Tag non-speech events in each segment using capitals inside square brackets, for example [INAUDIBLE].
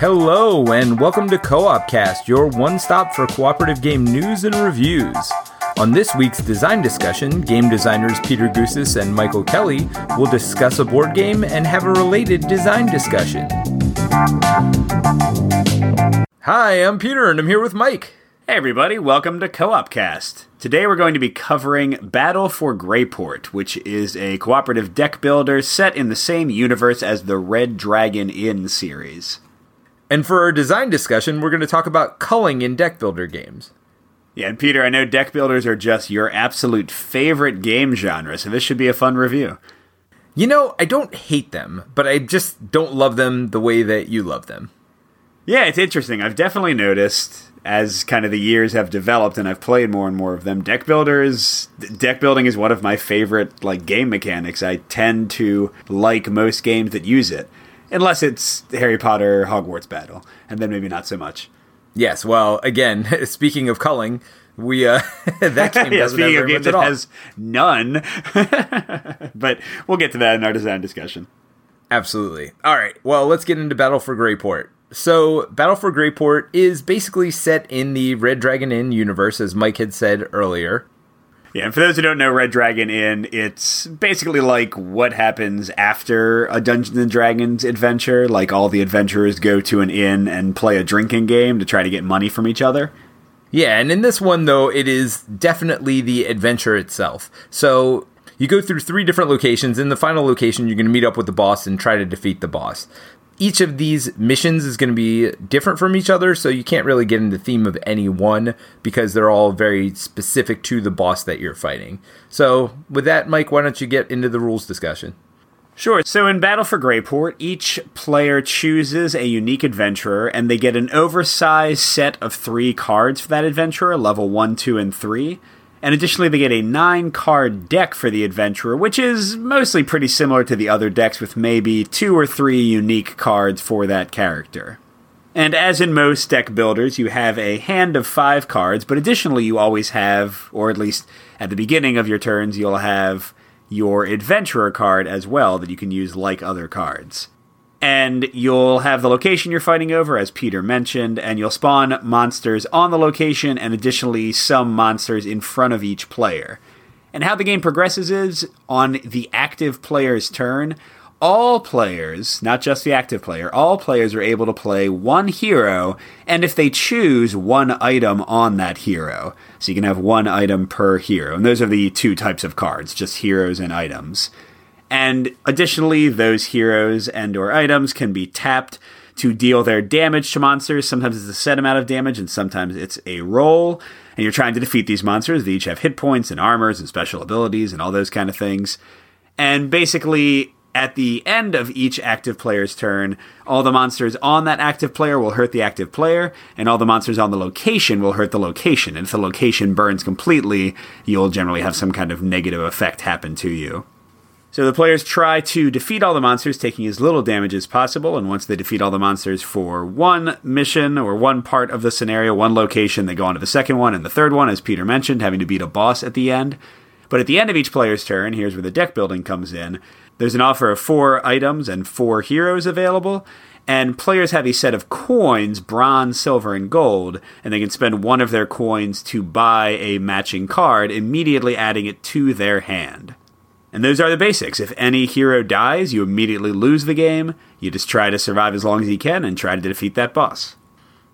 Hello, and welcome to Co op Cast, your one stop for cooperative game news and reviews. On this week's design discussion, game designers Peter Gousis and Michael Kelly will discuss a board game and have a related design discussion. Hi, I'm Peter, and I'm here with Mike. Hey everybody, welcome to Co-op Cast. Today we're going to be covering Battle for Greyport, which is a cooperative deck builder set in the same universe as the Red Dragon Inn series. And for our design discussion, we're going to talk about culling in deck builder games. Yeah, and Peter, I know deck builders are just your absolute favorite game genre, so this should be a fun review. You know, I don't hate them, but I just don't love them the way that you love them. Yeah, it's interesting. I've definitely noticed as kind of the years have developed and I've played more and more of them. Deck builders, deck building is one of my favorite like game mechanics. I tend to like most games that use it unless it's Harry Potter Hogwarts battle, and then maybe not so much. Yes, well, again, [LAUGHS] speaking of culling, we uh [LAUGHS] that [LAUGHS] game yeah, doesn't speaking have very much at that all. has none, but we'll get to that in our design discussion. Absolutely. All right. Well, let's get into Battle for Greyport. So, Battle for Greyport is basically set in the Red Dragon Inn universe, as Mike had said earlier. Yeah, and for those who don't know Red Dragon Inn, it's basically like what happens after a Dungeons and Dragons adventure. Like all the adventurers go to an inn and play a drinking game to try to get money from each other. Yeah, and in this one, though, it is definitely the adventure itself. So, you go through three different locations. In the final location, you're going to meet up with the boss and try to defeat the boss. Each of these missions is going to be different from each other, so you can't really get into the theme of any one because they're all very specific to the boss that you're fighting. So, with that, Mike, why don't you get into the rules discussion? Sure. So in Battle for Greyport, each player chooses a unique adventurer, and they get an oversized set of three cards for that adventurer, level 1, 2, and 3. And additionally, they get a nine card deck for the adventurer, which is mostly pretty similar to the other decks, with maybe two or three unique cards for that character. And as in most deck builders, you have a hand of five cards, but additionally, you always have, or at least at the beginning of your turns, you'll have your adventurer card as well that you can use like other cards. And you'll have the location you're fighting over, as Peter mentioned, and you'll spawn monsters on the location and additionally some monsters in front of each player. And how the game progresses is on the active player's turn, all players, not just the active player, all players are able to play one hero, and if they choose, one item on that hero. So you can have one item per hero. And those are the two types of cards, just heroes and items. And additionally, those heroes and or items can be tapped to deal their damage to monsters. Sometimes it's a set amount of damage, and sometimes it's a roll. And you're trying to defeat these monsters. They each have hit points and armors and special abilities and all those kind of things. And basically, at the end of each active player's turn, all the monsters on that active player will hurt the active player, and all the monsters on the location will hurt the location. And if the location burns completely, you'll generally have some kind of negative effect happen to you. So the players try to defeat all the monsters, taking as little damage as possible. And once they defeat all the monsters for one mission or one part of the scenario, one location, they go on to the second one and the third one, as Peter mentioned, having to beat a boss at the end. But at the end of each player's turn, here's where the deck building comes in. There's an offer of four items and four heroes available, and players have a set of coins bronze, silver, and gold, and they can spend one of their coins to buy a matching card, immediately adding it to their hand. And those are the basics. If any hero dies, you immediately lose the game. You just try to survive as long as you can and try to defeat that boss.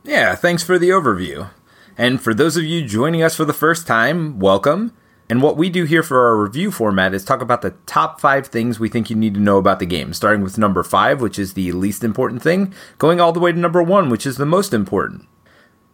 Yeah, thanks for the overview. And for those of you joining us for the first time, welcome. And what we do here for our review format is talk about the top five things we think you need to know about the game, starting with number five, which is the least important thing, going all the way to number one, which is the most important.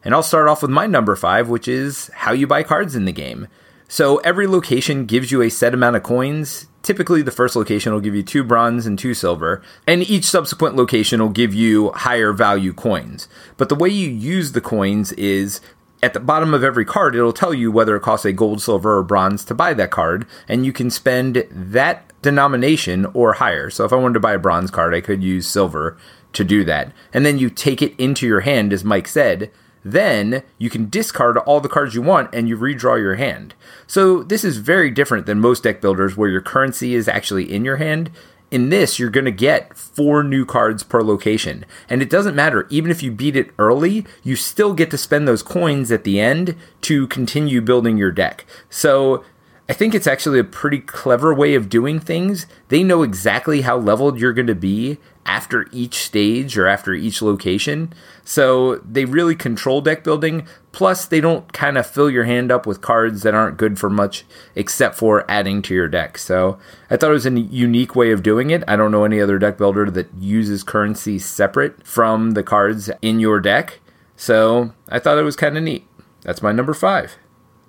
And I'll start off with my number five, which is how you buy cards in the game. So every location gives you a set amount of coins. Typically, the first location will give you two bronze and two silver, and each subsequent location will give you higher value coins. But the way you use the coins is at the bottom of every card, it'll tell you whether it costs a gold, silver, or bronze to buy that card, and you can spend that denomination or higher. So if I wanted to buy a bronze card, I could use silver to do that. And then you take it into your hand, as Mike said. Then you can discard all the cards you want and you redraw your hand. So this is very different than most deck builders where your currency is actually in your hand. In this, you're going to get four new cards per location. And it doesn't matter, even if you beat it early, you still get to spend those coins at the end to continue building your deck. So I think it's actually a pretty clever way of doing things. They know exactly how leveled you're going to be after each stage or after each location. So they really control deck building. Plus, they don't kind of fill your hand up with cards that aren't good for much except for adding to your deck. So I thought it was a unique way of doing it. I don't know any other deck builder that uses currency separate from the cards in your deck. So I thought it was kind of neat. That's my number five.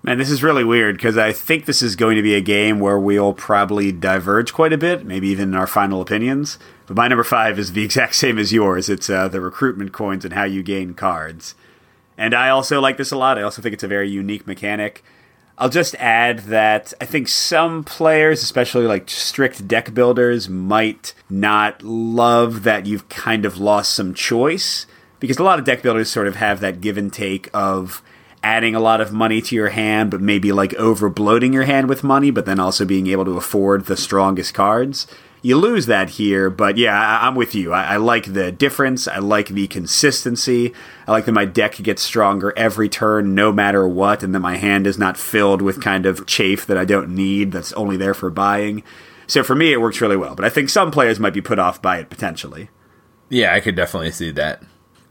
Man, this is really weird because I think this is going to be a game where we'll probably diverge quite a bit, maybe even in our final opinions. But my number five is the [LAUGHS] exact same as yours. It's uh, the recruitment coins and how you gain cards. And I also like this a lot. I also think it's a very unique mechanic. I'll just add that I think some players, especially like strict deck builders, might not love that you've kind of lost some choice because a lot of deck builders sort of have that give and take of adding a lot of money to your hand, but maybe like over bloating your hand with money, but then also being able to afford the strongest cards. You lose that here, but yeah, I- am with you. I-, I like the difference. I like the consistency. I like that my deck gets stronger every turn, no matter what, and that my hand is not filled with kind of chafe that I don't need that's only there for buying. So for me, it works really well, but I think some players might be put off by it potentially. Yeah, I could definitely see that.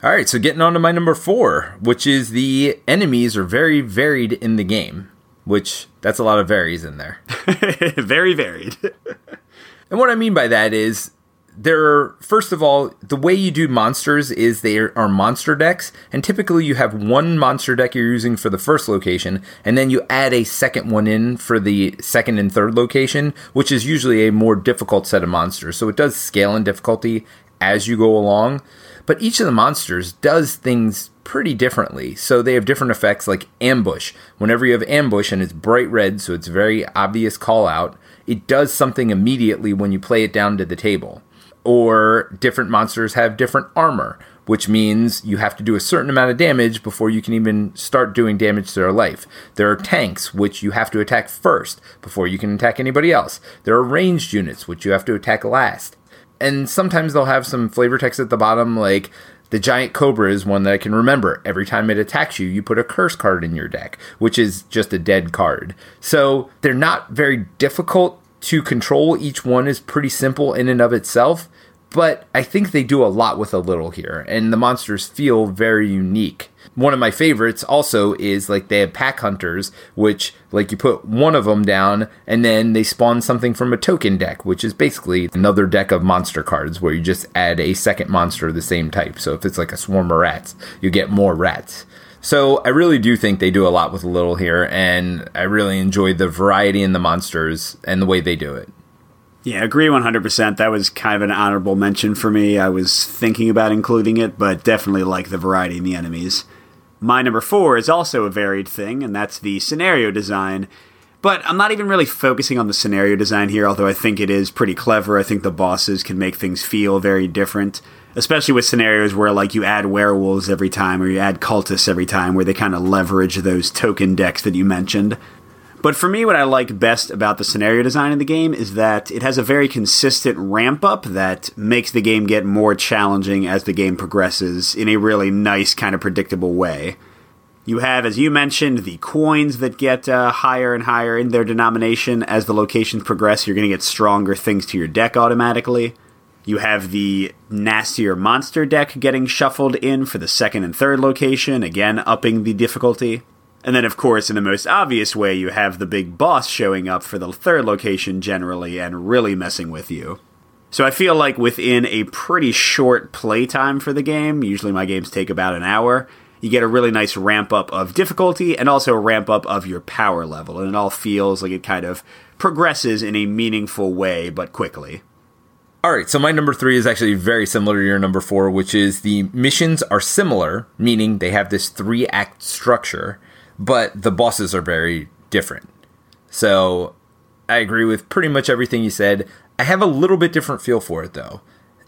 All right, so getting on to my number four, which is the enemies are very varied in the game, which that's a lot of varies in there. [LAUGHS] very varied. [LAUGHS] and what I mean by that is there are, first of all, the way you do monsters is they are monster decks, and typically you have one monster deck you're using for the first location, and then you add a second one in for the second and third location, which is usually a more difficult set of monsters. So it does scale in difficulty as you go along. But each of the monsters does things pretty differently. So they have different effects like ambush. Whenever you have ambush and it's bright red, so it's very obvious call out, it does something immediately when you play it down to the table. Or different monsters have different armor, which means you have to do a certain amount of damage before you can even start doing damage to their life. There are tanks, which you have to attack first before you can attack anybody else. There are ranged units, which you have to attack last and sometimes they'll have some flavor text at the bottom, like the giant cobra is one that I can remember. Every time it attacks you, you put a curse card in your deck, which is just a dead card. So they're not very difficult to control. Each one is pretty simple in and of itself, but I think they do a lot with a little here, and the monsters feel very unique one of my favorites also is like they have pack hunters, which like you put one of them down and then they spawn something from a token deck, which is basically another deck of monster cards where you just add a second monster of the same type. So if it's like a swarm of rats, you get more rats. So I really do think they do a lot with a little here, and I really enjoyed the variety in the monsters and the way they do it. Yeah, agree 100%. That was kind of an honorable mention for me. I was thinking about including it, but definitely like the variety in the enemies. My number four is also a varied thing, and that's the scenario design. But I'm not even really focusing on the scenario design here, although I think it is pretty clever. I think the bosses can make things feel very different, especially with scenarios where like you add werewolves every time or you add cultists every time, where they kind of leverage those token decks that you mentioned. But for me, what I like best about the scenario design in the game is that it has a very consistent ramp up that makes the game get more challenging as the game progresses in a really nice, kind of predictable way. You have, as you mentioned, the coins that get uh, higher and higher in their denomination as the locations progress. You're going to get stronger things to your deck automatically. You have the nastier monster deck getting shuffled in for the second and third location, again upping the difficulty. And then, of course, in the most obvious way, you have the big boss showing up for the third location generally and really messing with you. So I feel like within a pretty short playtime for the game, usually my games take about an hour, you get a really nice ramp up of difficulty and also a ramp up of your power level. And it all feels like it kind of progresses in a meaningful way, but quickly. All right, so my number three is actually very similar to your number four, which is the missions are similar, meaning they have this three act structure but the bosses are very different. So I agree with pretty much everything you said. I have a little bit different feel for it though.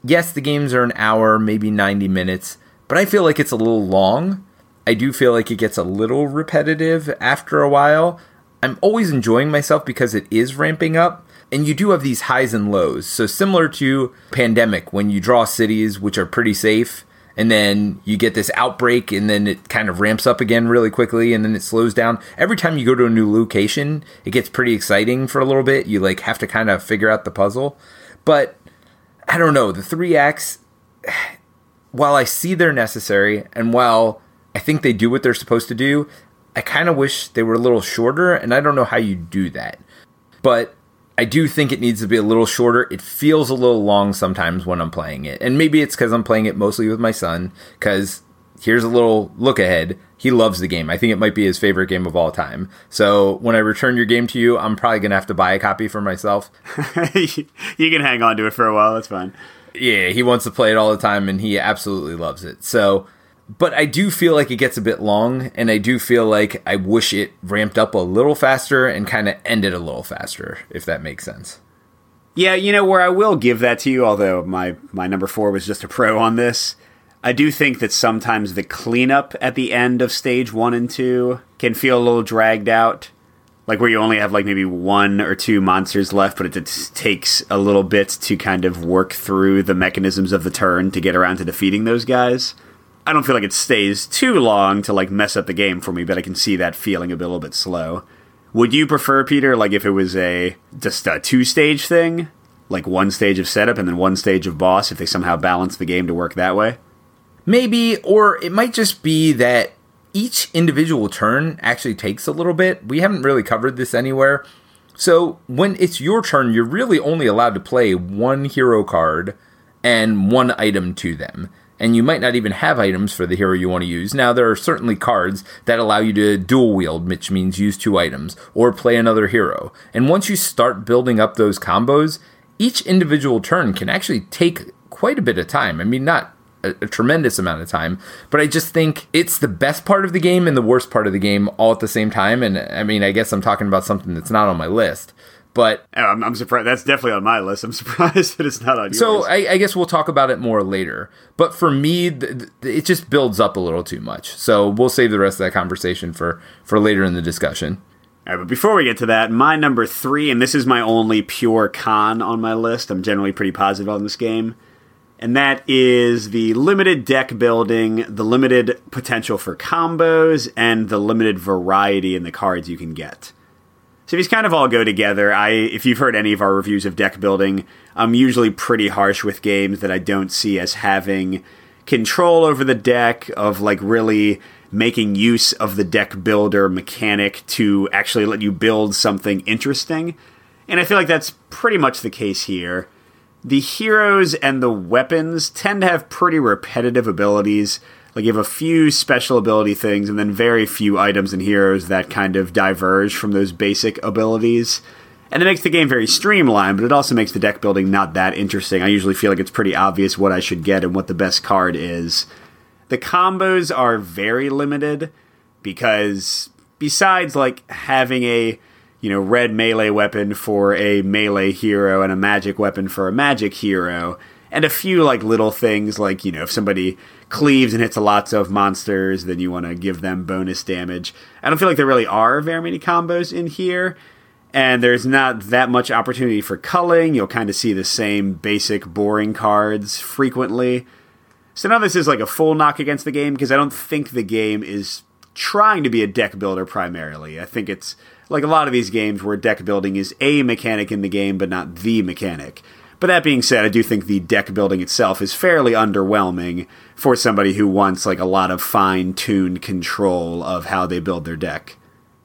Yes, the games are an hour, maybe 90 minutes, but I feel like it's a little long. I do feel like it gets a little repetitive after a while. I'm always enjoying myself because it is ramping up. and you do have these highs and lows. So similar to pandemic when you draw cities which are pretty safe and then you get this outbreak and then it kind of ramps up again really quickly and then it slows down. Every time you go to a new location, it gets pretty exciting for a little bit. You like have to kind of figure out the puzzle. But I don't know, the 3 acts [SIGHS] while I see they're necessary and while I think they do what they're supposed to do, I kind of wish they were a little shorter, and I don't know how you do that. But I do think it needs to be a little shorter. It feels a little long sometimes when I'm playing it. And maybe it's because I'm playing it mostly with my son, because here's a little look ahead. He loves the game. I think it might be his favorite game of all time. So when I return your game to you, I'm probably going to have to buy a copy for myself. [LAUGHS] you can hang on to it for a while. That's fine. Yeah, he wants to play it all the time, and he absolutely loves it. So but I do feel like it gets a bit long, and I do feel like I wish it ramped up a little faster and kind of ended a little faster, if that makes sense. Yeah, you know where I will give that to you, although my my number four was just a pro on this. I do think that sometimes the cleanup at the end of stage one and two can feel a little dragged out, like where you only have like maybe one or two monsters left, but it takes a little bit to kind of work through the mechanisms of the turn to get around to defeating those guys. I don't feel like it stays too long to like mess up the game for me, but I can see that feeling a, little bit slow. Would you prefer Peter like if it was a just a two stage thing, like one stage of setup and then one stage of boss if they somehow balance the game to work that way? Maybe or it might just be that each individual turn actually takes a little bit. We haven't really covered this anywhere. So, when it's your turn, you're really only allowed to play one hero card and one item to them and you might not even have items for the hero you want to use. Now, there are certainly cards that allow you to dual wield, which means use two items, or play another hero. And once you start building up those combos, each individual turn can actually take quite a bit of time. I mean, not a, a, tremendous amount of time, but I just think it's the best part of the game and the worst part of the game all at the same time. And I mean, I guess I'm talking about something that's not on my list. But oh, I'm, I'm, surprised. That's definitely on my list. I'm [LAUGHS] surprised that it's not on yours. So I, I guess we'll talk about it more later. But for me, th- th- it just builds up a little too much. So we'll save the rest of that conversation for for later in the discussion. All right, but before we get to that, my number three, and this is my only pure con on my list. I'm generally pretty positive on this game, and that is the limited deck building, the limited potential for combos, and the limited variety in the cards you can get. So these kind of all go together. I, if you've heard any of our reviews of deck building, I'm usually pretty harsh with games that I don't see as having control over the deck, of like really making use of the deck builder mechanic to actually let you build something interesting. And I feel like that's pretty much the case here. The heroes and the weapons tend to have pretty repetitive abilities like you have a few special ability things and then very few items and heroes that kind of diverge from those basic abilities. And it makes the game very streamlined, but it also makes the deck building not that interesting. I usually feel like it's pretty obvious what I should get and what the best card is. The combos are very limited because besides like having a you know red melee weapon for a melee hero and a magic weapon for a magic hero, and a few like little things like you know if somebody cleaves and hits a lots of monsters then you want to give them bonus damage. I don't feel like there really are very many combos in here and there's not that much opportunity for culling. You'll kind of see the same basic boring cards frequently. So now this is like a full knock against the game because i don't think the game is trying to be a deck builder primarily. I think it's like a lot of these games where deck building is a mechanic in the game but not the mechanic but that being said, I do think the deck building itself is fairly underwhelming for somebody who wants like a lot of fine-tuned control of how they build their deck.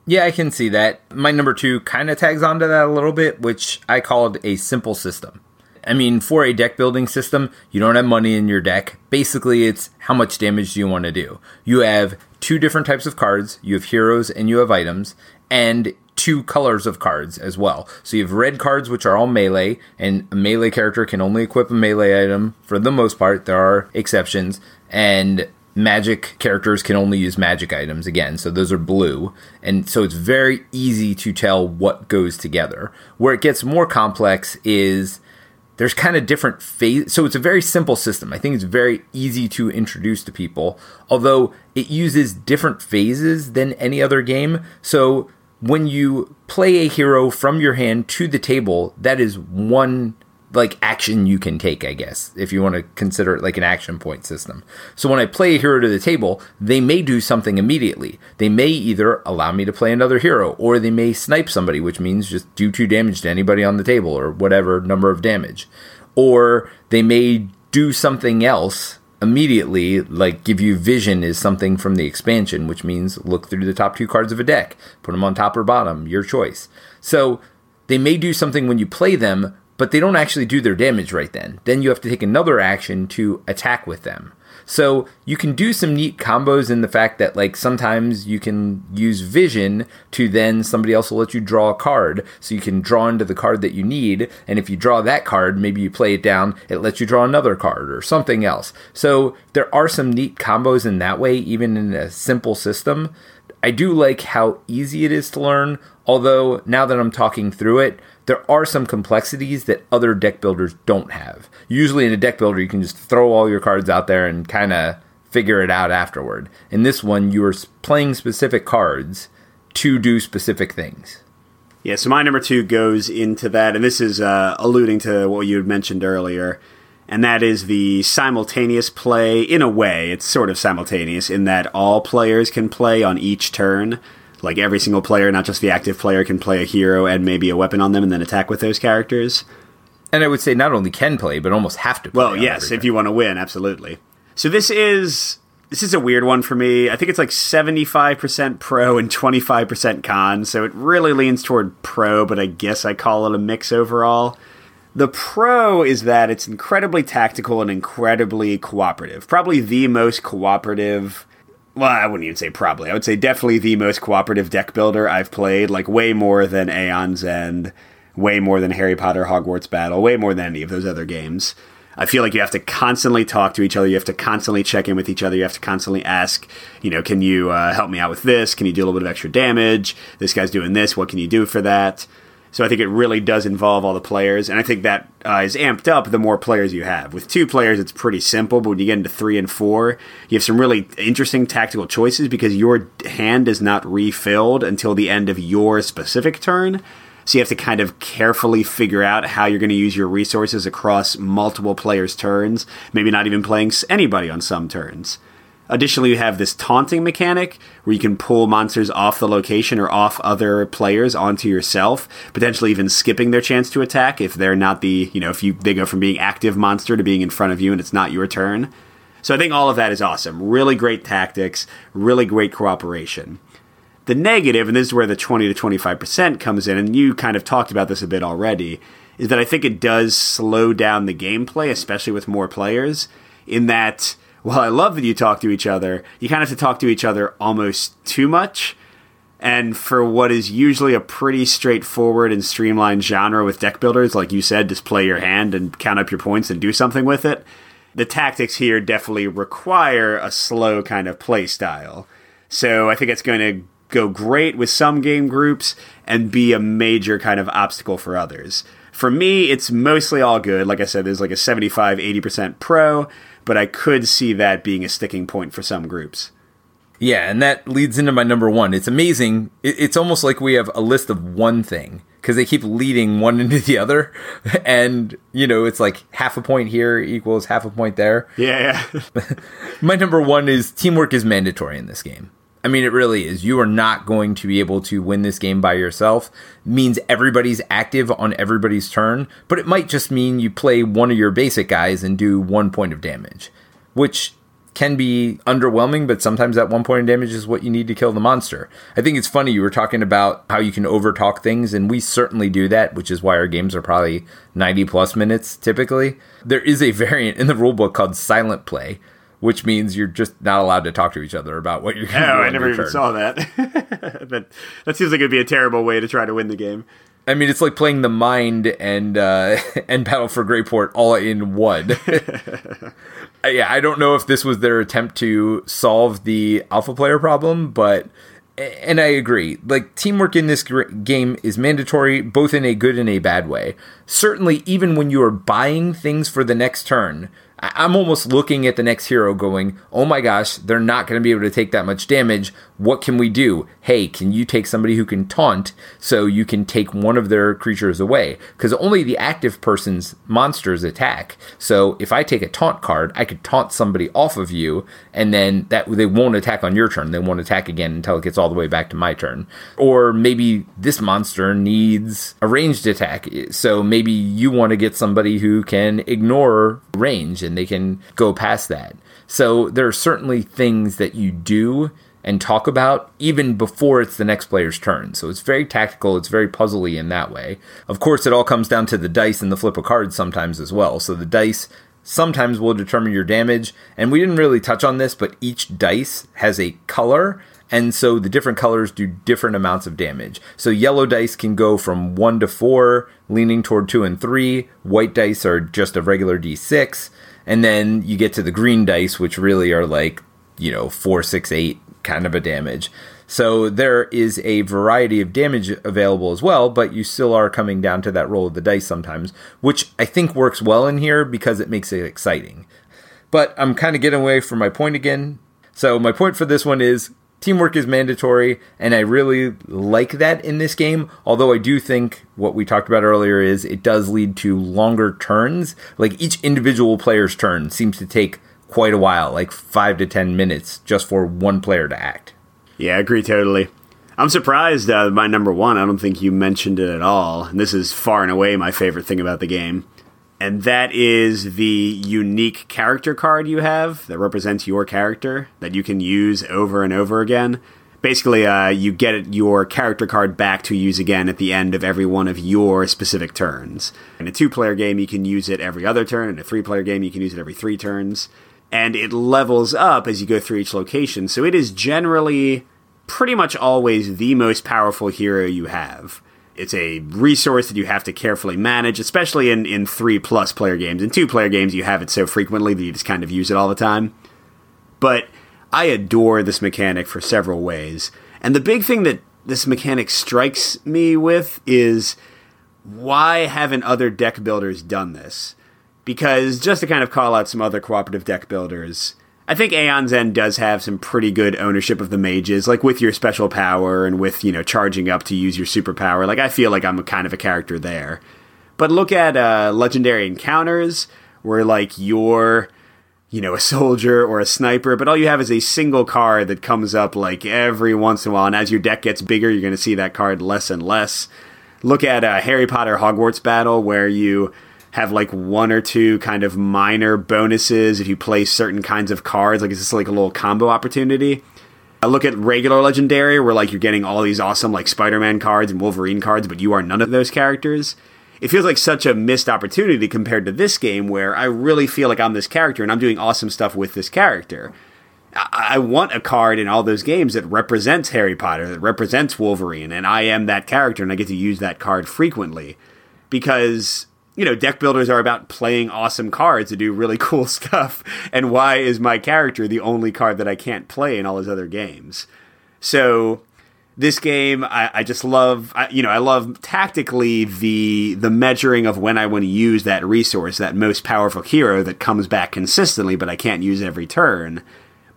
Yeah, I can see that. My number 2 kind of tags onto that a little bit, which I called a simple system. I mean, for a deck building system, you don't have money in your deck. Basically, it's how much damage do you want to do. You have two different types of cards. You have heroes and you have items, and two colors of cards as well. So you have red cards, which are all melee, and a melee character can only equip a melee item for the most part. There are exceptions, and magic characters can only use magic items again. So those are blue, and so it's very easy to tell what goes together. Where it gets more complex is there's kind of different phase so it's a very simple system i think it's very easy to introduce to people although it uses different phases than any other game so when you play a hero from your hand to the table, that is one like action you can take, I guess, if you want to consider it like an action point system. So when I play a hero to the table, they may do something immediately. They may either allow me to play another hero, or they may snipe somebody, which means just do two damage to anybody on the table, or whatever number of damage. Or they may do something else immediately, like give you vision is something from the expansion, which means look through the top two cards of a deck, put them on top or bottom, your choice. So they may do something when you play them, but they don't actually do their damage right then. Then you have to take another action to attack with them. So you can do some neat combos in the fact that like sometimes you can use vision to then somebody else will let you draw a card. So you can draw into the card that you need. And if you draw that card, maybe you play it down, it lets you draw another card or something else. So there are some neat combos in that way, even in a simple system. I do like how easy it is to learn, although now that I'm talking through it, there are some complexities that other deck builders don't have. Usually in a deck builder, you can just throw all your cards out there and kind of figure it out afterward. In this one, you are playing specific cards to do specific things. Yeah, so my number two goes into that, and this is uh, alluding to what you had mentioned earlier, and that is the simultaneous play. In a way, it's sort of simultaneous in that all players can play on each turn like every single player, not just the active player, can play a hero and maybe a weapon on them and then attack with those characters. And I would say not only can play, but almost have to play. Well, yes, if you want to win, absolutely. So this is this is a weird one for me. I think it's like 75% pro and 25% con, so it really leans toward pro, but I guess I call it a mix overall. The pro is that it's incredibly tactical and incredibly cooperative. Probably the most cooperative well, I wouldn't even say probably. I would say definitely the most cooperative deck builder I've played, like way more than Aeon's End, way more than Harry Potter Hogwarts Battle, way more than any of those other games. I feel like you have to constantly talk to each other. You have to constantly check in with each other. You have to constantly ask, you know, can you uh, help me out with this? Can you do a little bit of extra damage? This guy's doing this. What can you do for that? So I think it really does involve all the players, and I think that uh, is amped up the more players you have. With two players, it's pretty simple, but when you get into three and four, you have some really interesting tactical choices because your hand is not refilled until the end of your specific turn. So you have to kind of carefully figure out how you're going to use your resources across multiple players' turns, maybe not even playing anybody on some turns. Additionally, you have this taunting mechanic where you can pull monsters off the location or off other players onto yourself, potentially even skipping their chance to attack if they're not the, you know, if you they go from being active monster to being in front of you and it's not your turn. So I think all of that is awesome. Really great tactics, really great cooperation. The negative, and this is where the 20 to 25% comes in, and you kind of talked about this a bit already, is that I think it does slow down the gameplay, especially with more players, in that while I love that you talk to each other, you kind of have to talk to each other almost too much. And for what is usually a pretty straightforward and streamlined genre with deck builders, like you said, just play your hand and count up your points and do something with it, the tactics here definitely require a slow kind of play style. So I think it's going to go great with some game groups and be a major kind of obstacle for others. For me, it's mostly all good. Like I said, there's like a 75 80% pro but I could see that being a sticking point for some groups. Yeah, and that leads into my number one. It's amazing. It's almost like we have a list of one thing because they keep leading one [LAUGHS] into the other, and you know it's like half a point here equals half a point there. Yeah, yeah. [LAUGHS] my number one is teamwork is mandatory in this game. I mean, it really is. You are not going to be able to win this game by yourself. It means everybody's active on everybody's turn, but it might just mean you play one of your basic guys and do one point of damage, which can be underwhelming, but sometimes that one point of damage is what you need to kill the monster. I think it's funny you were talking about how you can overtalk things, and we certainly do that, which is why our games are probably 90 plus minutes typically. There is a [LAUGHS] variant in the rulebook called silent play, which means you're just not allowed to talk to each other about what you're going to oh, do. I never even turn. saw that. [LAUGHS] but that seems like it'd be a terrible way to try to win the game. I mean, it's like playing the mind and uh, [LAUGHS] and Battle for Greyport all in one. [LAUGHS] yeah, I don't know if this was their attempt to solve the alpha player problem, but and I agree. Like teamwork in this game is mandatory, both in a good and a bad way. Certainly, even when you are buying things for the next turn, I'm almost looking at the next hero going, oh my gosh, they're not going to be able to take that much damage. What can we do? Hey, can you take somebody who can taunt so you can take one of their creatures away? Because only the active person's monsters attack. So if I take a taunt card, I could taunt somebody off of you, and then that they won't attack on your turn. They won't attack again until it gets all the way back to my turn. Or maybe this monster needs a ranged attack. So maybe you want to get somebody who can ignore range and they can go past that. So there are certainly things that you do and talk about even before it's the next player's turn. So it's very tactical, it's very puzzly in that way. Of course, it all comes down to the dice and the flip of cards sometimes as well. So the dice sometimes will determine your damage, and we didn't really touch on this, but each dice has a color. And so the different colors do different amounts of damage. So yellow dice can go from 1 to 4, leaning toward 2 and 3. White dice are just a regular d6 and then you get to the green dice, which really are like you know four, six, eight kind of a damage. So there is a variety of damage available as well, but you still are coming down to that roll of the dice sometimes, which I think works well in here because it makes it exciting. But I'm kind of getting away from my point again. So my point for this one is teamwork is mandatory, and I really like that in this game. Although I do think what we talked about earlier is it does lead to longer turns. Like each individual player's turn seems to take quite a while, like five to ten minutes, just for one player to act. Yeah, I agree totally. I'm surprised uh, by number one. I don't think you mentioned it at all. And this is far and away my favorite thing about the game and that is the unique character card you have that represents your character that you can use over and over again. Basically, uh, you get your character card back to use again at the end of every one of your specific turns. In a two player game, you can use it every other turn. In a three player game, you can use it every three turns. And it levels up as you go through each location. So it is generally pretty much always the most powerful hero you have it's a resource that you have to carefully manage, especially in, in three plus player games. In two player games, you have it so frequently that you just kind of use it all the time. But I adore this mechanic for several ways. And the big thing that this mechanic strikes me with is why haven't other deck builders done this? Because just to kind of call out some other cooperative deck builders, I think Aeon's End does have some pretty good ownership of the mages, like with your special power and with, you know, charging up to use your superpower. Like, I feel like I'm a kind of a character there. But look at uh, Legendary Encounters, where, like, you're, you know, a soldier or a sniper, but all you have is a single card that comes up, like, every once in a while. And as your deck gets bigger, you're going to see that card less and less. Look at uh, Harry Potter Hogwarts Battle, where you have like one or two kind of minor bonuses if you play certain kinds of cards. Like it's just like a little combo opportunity. I look at regular legendary where like you're getting all these awesome like Spider-Man cards and Wolverine cards, but you are none of those characters. It feels like such a missed opportunity compared to this game where I really feel like I'm this character and I'm doing awesome stuff with this character. I, want a card in all those games that represents Harry Potter, that represents Wolverine, and I am that character and I get to use that card frequently because you know, deck builders are about playing awesome cards to do really [LAUGHS] cool stuff. And why is my character the only card that I can't play in all his other games? So this game, I, I just love. I, you know, I love tactically the the measuring of when I want to use that resource, that most powerful hero that comes back consistently, but I can't use every turn.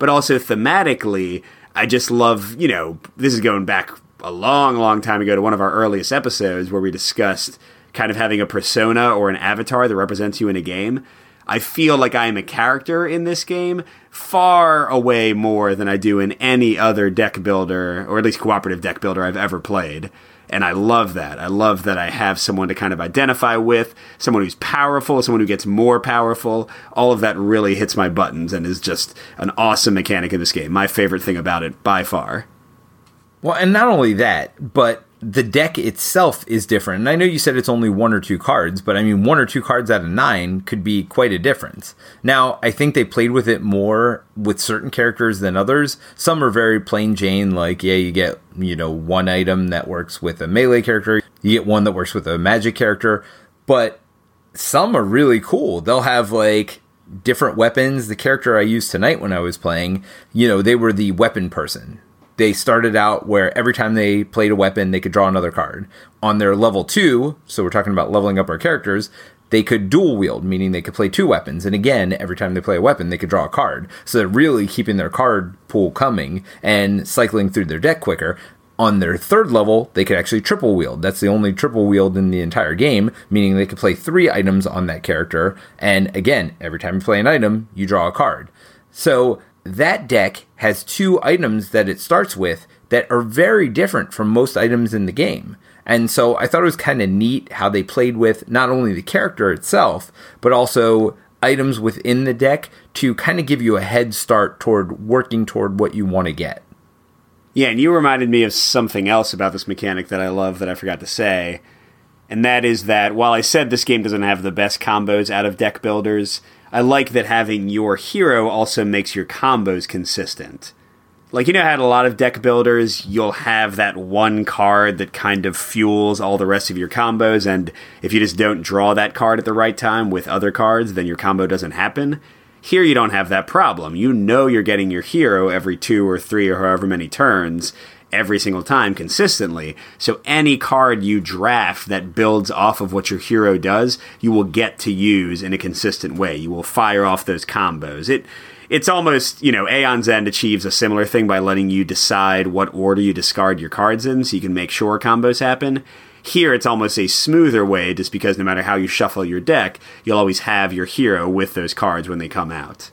But also thematically, I just love. You know, this is going back a long, long time ago to one of our earliest episodes where we discussed kind of having a persona or an avatar that represents you in a game. I feel like I am a character in this game far away more than I do in any other deck builder, or at least cooperative deck builder I've ever played. And I love that. I love that I have someone to kind of identify with, someone who's powerful, someone who gets more powerful. All of that really hits my buttons and is just an awesome mechanic in this game. My favorite thing about it by far. Well, and not only that, but the deck itself is different. And I know you said it's only one or two cards, but I mean, one or two cards out of nine could be quite a difference. Now, I think they played with it more with certain characters than others. Some are very plain Jane, like, yeah, you get, you know, one item that works with a melee character, you get one that works with a magic character, but some are really cool. They'll have, like, different weapons. The character I used tonight when I was playing, you know, they were the weapon person they started out where every time they played a weapon, they could draw another card. On their level two, so we're talking about leveling up our characters, they could dual wield, meaning they could play two weapons. And again, every time they play a weapon, they could draw a card. So they're really keeping their card pool coming and cycling through their deck quicker. On their third level, they could actually triple wield. That's the only triple wield in the entire game, meaning they could play three items on that character. And again, every time you play an item, you draw a card. So that deck has two items that it starts with that are very different from most items in the game. And so I thought it was kind of neat how they played with not only the character itself, but also items within the deck to kind of give you a head start toward working toward what you want to get. Yeah, and you reminded me of something else about this mechanic that I love that I forgot to say. And that is that while I said this game doesn't have the best combos out of deck builders, I like that having your hero also makes your combos consistent. Like, you know, how a lot of deck builders, you'll have that one card that kind of fuels all the rest of your combos, and if you just don't draw that card at the right time with other cards, then your combo doesn't happen. Here, you don't have that problem. You know you're getting your hero every two or three or however many turns, every single time consistently. So any card you draft that builds off of what your hero does, you will get to use in a consistent way. You will fire off those combos. It it's almost, you know, Aeon's End achieves a similar thing by letting you decide what order you discard your cards in so you can make sure combos happen. Here, it's almost a smoother way just because no matter how you shuffle your deck, you'll always have your hero with those cards when they come out.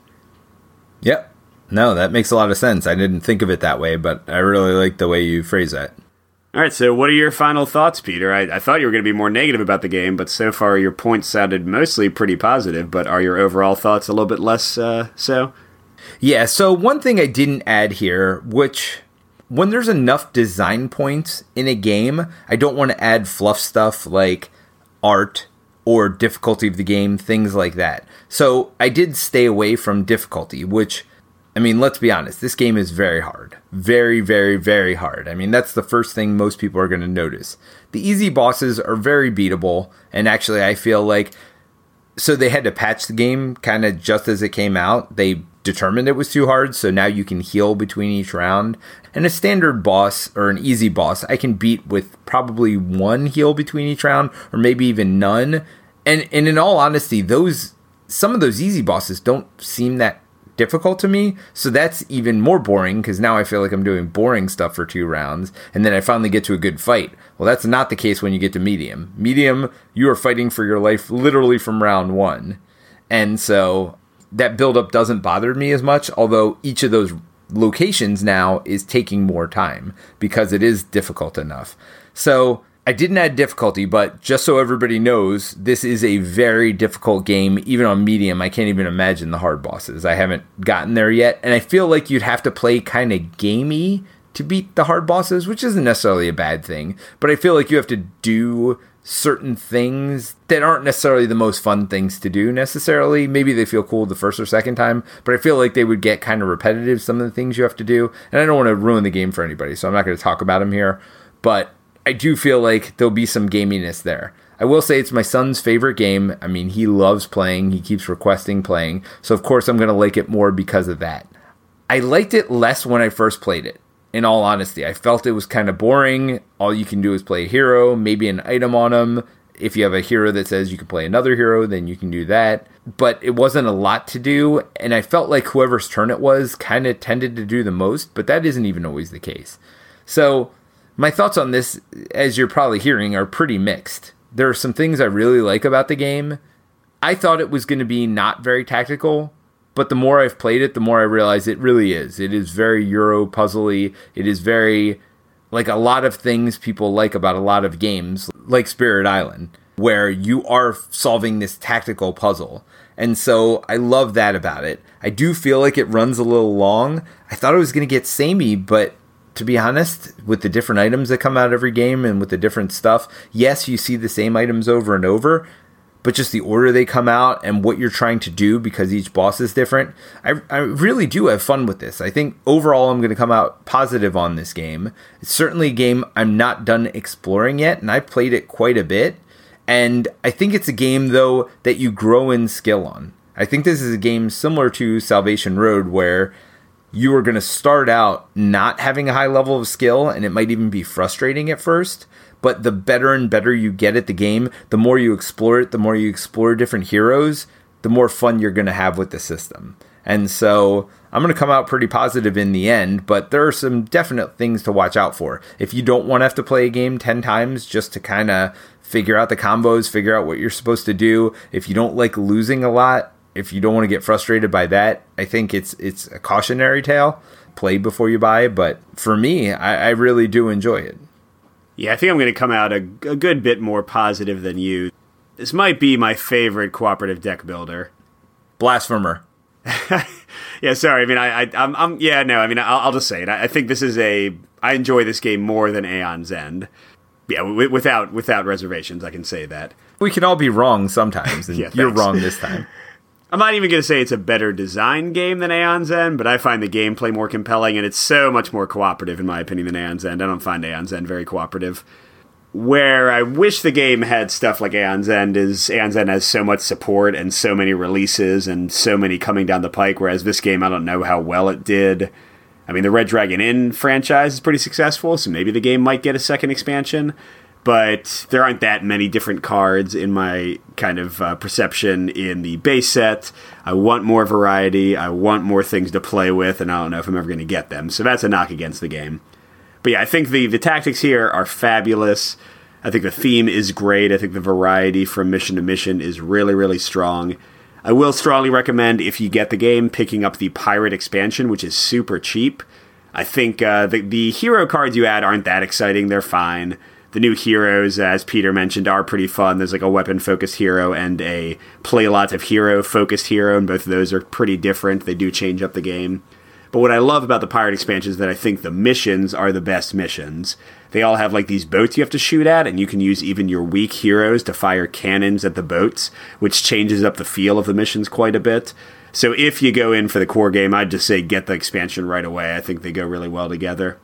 Yep. No, that makes a lot of sense. I didn't think of it that way, but I really like the way you phrase that. All right, so what are your final thoughts, Peter? I, I thought you were going to be more negative about the game, but so far your points sounded mostly pretty positive. But are your overall thoughts a little bit less uh, so? Yeah, so one thing I didn't add here, which when there's enough design points in a game, I don't want to add fluff stuff like art or difficulty of the game, things like that. So I did stay away from difficulty, which I mean, let's be honest, this game is very hard. Very, very, very hard. I mean, that's the first thing most people are going to notice. The easy bosses are very beatable, and actually, I feel like so they had to patch the game kind of just as it came out. They determined it was too hard, so now you can heal between each round. And a standard boss or an easy boss, I can beat with probably one heal between each round, or maybe even none. And and in all honesty, those some of those easy bosses don't seem that difficult to me. So that's even more boring because now I feel like I'm doing boring stuff for two rounds and then I finally get to a good fight. Well, that's not the case when you get to medium. Medium, you are fighting for your life literally from round one. And so that buildup doesn't bother me as much, although each of those locations now is taking more time because it is difficult enough. So I didn't add difficulty, but just so everybody knows, this is a very difficult game, even on medium. I can't even imagine the hard bosses. I haven't gotten there yet, and I feel like you'd have to play kind of gamey to beat the hard bosses, which isn't necessarily a bad thing, but I feel like you have to do certain things that aren't necessarily the most fun things to do necessarily. Maybe they feel cool the first or second time, but I feel like they would get kind of repetitive some of the things you have to do. And I don't want to ruin the game for anybody, so I'm not going to talk about them here. But I do feel like there'll be some gaminess there. I will say it's my son's favorite game. I mean, he loves playing, he keeps requesting playing. So, of course, I'm going to like it more because of that. I liked it less when I first played it, in all honesty. I felt it was kind of boring. All you can do is play a hero, maybe an item on him. If you have a hero that says you can play another hero, then you can do that. But it wasn't a lot to do, and I felt like whoever's turn it was kind of tended to do the most, but that isn't even always the case. So, my thoughts on this, as you're probably hearing, are pretty mixed. There are some things I really like about the game. I thought it was going to be not very tactical, but the more I've played it, the more I realize it really is. It is very Euro puzzly. It is very like a lot of things people like about a lot of games, like Spirit Island, where you are solving this tactical puzzle. And so I love that about it. I do feel like it runs a little long. I thought it was going to get samey, but to be honest, with the different items that come out every game and with the different stuff, yes, you see the same items over and over, but just the order they come out and what you're trying to do because each boss is different. I, I really do have fun with this. I think overall I'm going to come out positive on this game. It's certainly a game I'm not done exploring yet, and I've played it quite a bit. And I think it's a game, though, that you grow in skill on. I think this is a game similar to Salvation Road where you are going to start out not having a high level of skill and it might even be frustrating at first but the better and better you get at the game, the more you explore it, the more you explore different heroes, the more fun you're going to have with the system. And so I'm going to come out pretty positive in the end, but there are some definite things to watch out for. If you don't want to have to play a game 10 times just to kind of figure out the combos, figure out what you're supposed to do, if you don't like losing a lot, if you don't want to get frustrated by that, I think it's it's a cautionary tale. Play before you buy, but for me, I, I really do enjoy it. Yeah, I think I'm going to come out a, a good bit more positive than you. This might be my favorite cooperative deck builder. Blasphemer. [LAUGHS] yeah, sorry. I mean, I, I, I'm, I'm yeah, no. I mean, I'll, I'll just say it. I, I, think this is a. I enjoy this game more than Aeon's End. Yeah, w- without without reservations, I can say that. We can all be wrong sometimes, and [LAUGHS] yeah, you're wrong this time. [LAUGHS] I'm not even going to say it's a better design game than Aeon's End, but I find the gameplay more compelling, and it's so much more cooperative, in my opinion, than Aeon's End. I don't find Aeon's End very cooperative where I wish the game had stuff like Aeon's End is Aeon's End has so much support and so many releases and so many coming down the pike, whereas this game I don't know how well it did. I mean the Red Dragon Inn franchise is pretty successful, so maybe the game might get a second expansion. But there aren't that many different cards in my kind of uh, perception in the base set. I want more variety. I want more things to play with, and I don't know if I'm ever going to get them. So that's a knock against the game. But yeah, I think the the tactics here are fabulous. I think the theme is great. I think the variety from mission to mission is really really strong. I will strongly recommend if you get the game picking up the pirate expansion, which is super cheap. I think uh, the the hero cards you add aren't that exciting. They're fine. The new heroes, as Peter mentioned, are pretty fun. There's like a weapon focused hero and a play lots of hero focused hero, and both of those are pretty different. They do change up the game. But what I love about the pirate expansion is that I think the missions are the best missions. They all have like these boats you have to shoot at, and you can use even your weak heroes to fire cannons at the boats, which changes up the feel of the missions quite a bit. So if you go in for the core game, I'd just say get the expansion right away. I think they go really well together.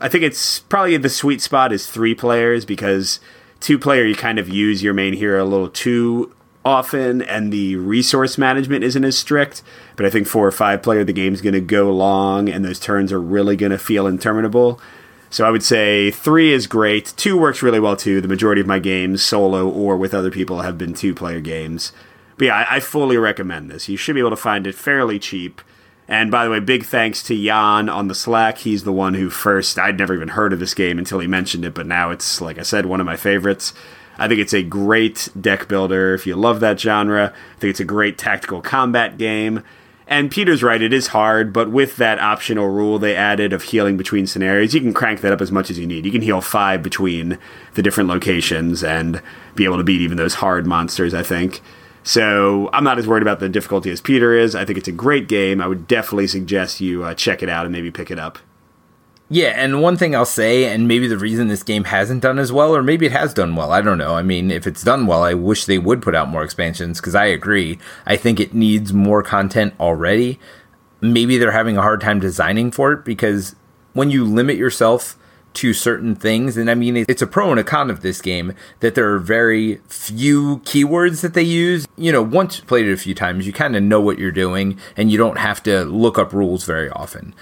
I think it's probably the sweet spot is three players because two player you kind of use your main hero a little too often and the resource management isn't as strict. But I think four or five player, the game's going to go long and those turns are really going to feel interminable. So I would say three is great. Two works really well too. The majority of my games, solo or with other people, have been two player games. But yeah, I, I fully recommend this. You should be able to find it fairly cheap. And by the way, big thanks to Jan on the Slack. He's the one who first, I'd never even heard of this game until he mentioned it, but now it's, like I said, one of my favorites. I think it's a great deck builder if you love that genre. I think it's a great tactical combat game. And Peter's right, it is hard, but with that optional rule they added of healing between scenarios, you can crank that up as much as you need. You can heal five between the different locations and be able to beat even those hard monsters, I think. So I'm not as worried about the difficulty as Peter is. I think it's a great game. I would definitely suggest you uh, check it out and maybe pick it up. Yeah, and one thing I'll say, and maybe the reason this game hasn't done as well, or maybe it has done well, I don't know. I mean, if it's done well, I wish they would put out more expansions, because I agree. I think it needs more content already. Maybe they're having a hard time designing for it, because when you limit yourself to certain things, and I mean, it's a pro and a con of this game that there are very few keywords that they use. You know, once you played it a few times, you kind of know what you're doing, and you don't have to look up rules very often.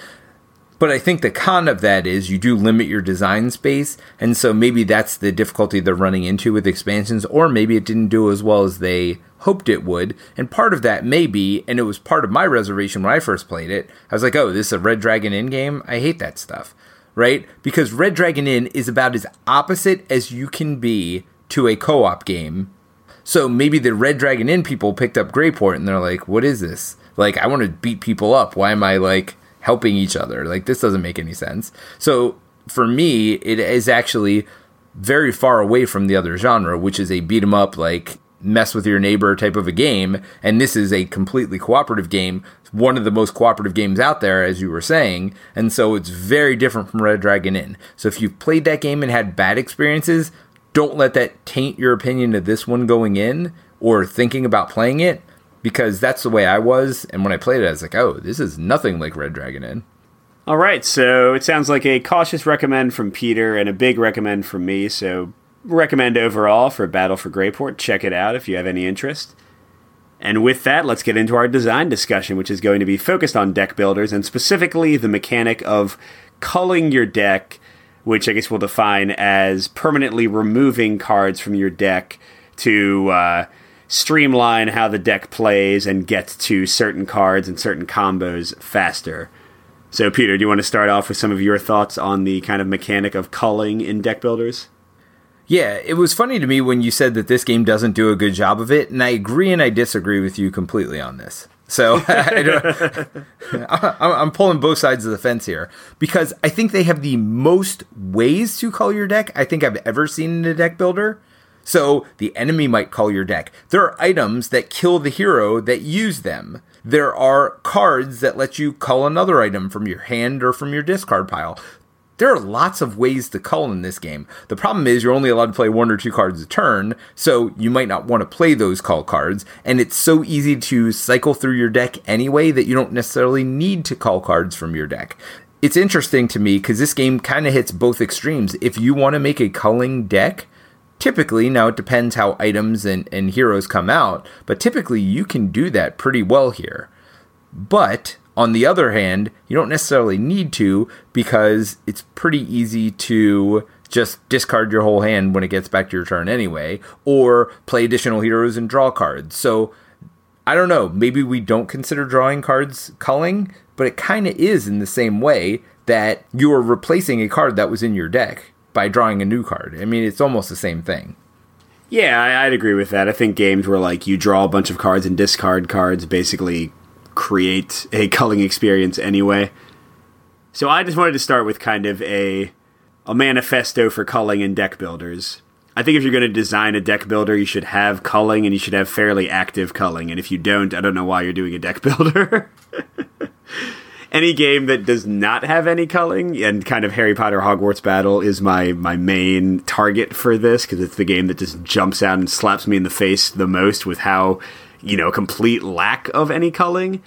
But I think the con of that is you do limit your design space, and so maybe that's the difficulty they're running into with expansions, or maybe it didn't do as well as they hoped it would. And part of that may be, and it was part of my reservation when I first played it, I was like, oh, this is a Red Dragon Inn game? I hate that stuff, right? Because Red Dragon Inn is about as opposite as you can be to a co op game. So maybe the Red Dragon Inn people picked up Greyport and they're like, what is this? Like, I want to beat people up. Why am I like helping each other. Like this doesn't make any sense. So for me, it is actually very far away from the other genre, which is a beat 'em up like mess with your neighbor type of a game. And this is a completely cooperative game, one of the most cooperative games out there, as you were saying. And so it's very different from Red Dragon Inn. So if you've played that game and had bad experiences, don't let that taint your opinion of this one going in or thinking about playing it because that's the way I was. And when I played it, I was like, oh, this is nothing like Red Dragon Inn. All right, so it sounds like a cautious recommend from Peter and a big recommend from me. So recommend overall for Battle for Greyport. Check it out if you have any interest. And with that, let's get into our design discussion, which is going to be focused on deck builders and specifically the mechanic of culling your deck which I guess we'll define as permanently removing cards from your deck to uh, streamline how the deck plays and get to certain cards and certain combos faster. So, Peter, do you want to start off with some of your thoughts on the kind of mechanic of culling in deck builders? Yeah, it was funny to me when you said that this game doesn't do a good job of it, and I agree and I disagree with you completely on this. So [LAUGHS] I am [LAUGHS] pulling both sides of the fence here because I think they have the most ways to cull your deck I think I've ever seen in a deck builder. So the enemy might cull your deck. There are items that kill the hero that use them. There are cards that let you cull another item from your hand or from your discard pile. There are lots of ways to cull in this game. The problem is you're only allowed to play one or two cards a turn, so you might not want to play those cull cards, and it's so easy to cycle through your deck anyway that you don't necessarily need to cull cards from your deck. It's interesting to me because this game kind of hits both extremes. If you want to make a culling deck, typically now it depends how items and, and heroes come out but typically you can do that pretty well here but on the other hand you don't necessarily need to because it's pretty easy to just discard your whole hand when it gets back to your turn anyway or play additional heroes and draw cards so i don't know maybe we don't consider drawing cards culling but it kind of is in the same way that you are replacing a card that was in your deck by drawing a new card. I mean, it's almost the same thing. Yeah, I, would agree with that. I think games where like you draw a bunch of cards and discard cards basically create a [LAUGHS] culling experience anyway. So I just wanted to start with kind of a a manifesto for culling and deck builders. I think if you're going to design a deck builder, you should have culling and you should have fairly active culling. And if you don't, I don't know why you're doing a deck [LAUGHS] builder. [LAUGHS] any game that does not have any culling and kind of Harry Potter Hogwarts battle is my my main target for this because it's the game that just jumps out and slaps me in the face the most with how you know complete lack of any culling.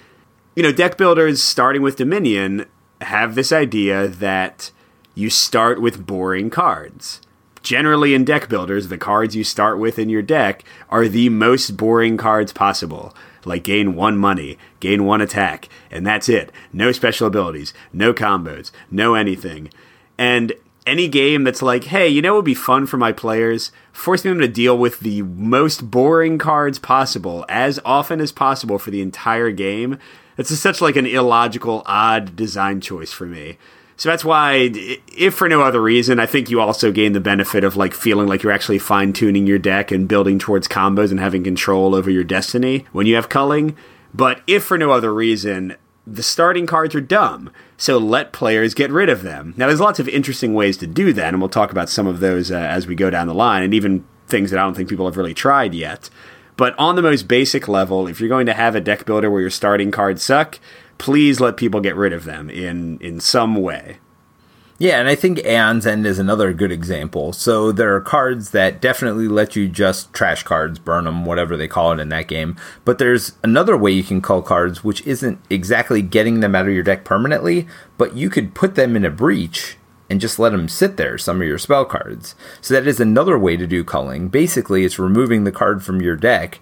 You know, deck builders starting with Dominion have this idea that you start with boring cards. Generally, in deck builders, the cards you start with in your deck are the most boring cards possible like gain one money, gain one attack, and that's it. No special abilities, no combos, no anything. And any game that's like, hey, you know what would be fun for my players? Forcing them to deal with the most boring cards possible as often as possible for the entire game. It's such like an illogical, odd design choice for me. So that's why, if for no other reason, I think you also gain the benefit of like feeling like you're actually fine tuning your deck and building towards combos and having control over your destiny when you have culling. But if for no other reason, the starting cards are dumb, so let players get rid of them. Now, there's lots of interesting ways to do that, and we'll talk about some of those uh, as we go down the line, and even things that I don't think people have really tried yet. But on the most basic level, if you're going to have a deck builder where your starting cards suck, please let people get rid of them in in some way. Yeah, and I think Aeon's End is another good example. So there are cards that definitely let you just trash cards, burn them, whatever they call it in that game. But there's another way you can cull cards, which isn't exactly getting them out of your deck permanently, but you could put them in a breach and just let them sit there, some of your spell cards. So that is another way to do culling. Basically, it's removing the card from your deck,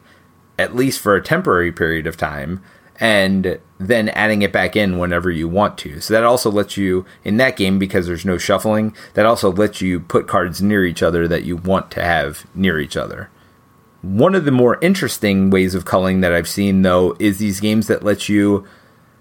at least for a temporary period of time, and then adding it back in whenever you want to. So that also lets you, in that game, because there's no shuffling, that also lets you put cards near each other that you want to have near each other. One of the more interesting ways of culling that I've seen, though, is these games that let you.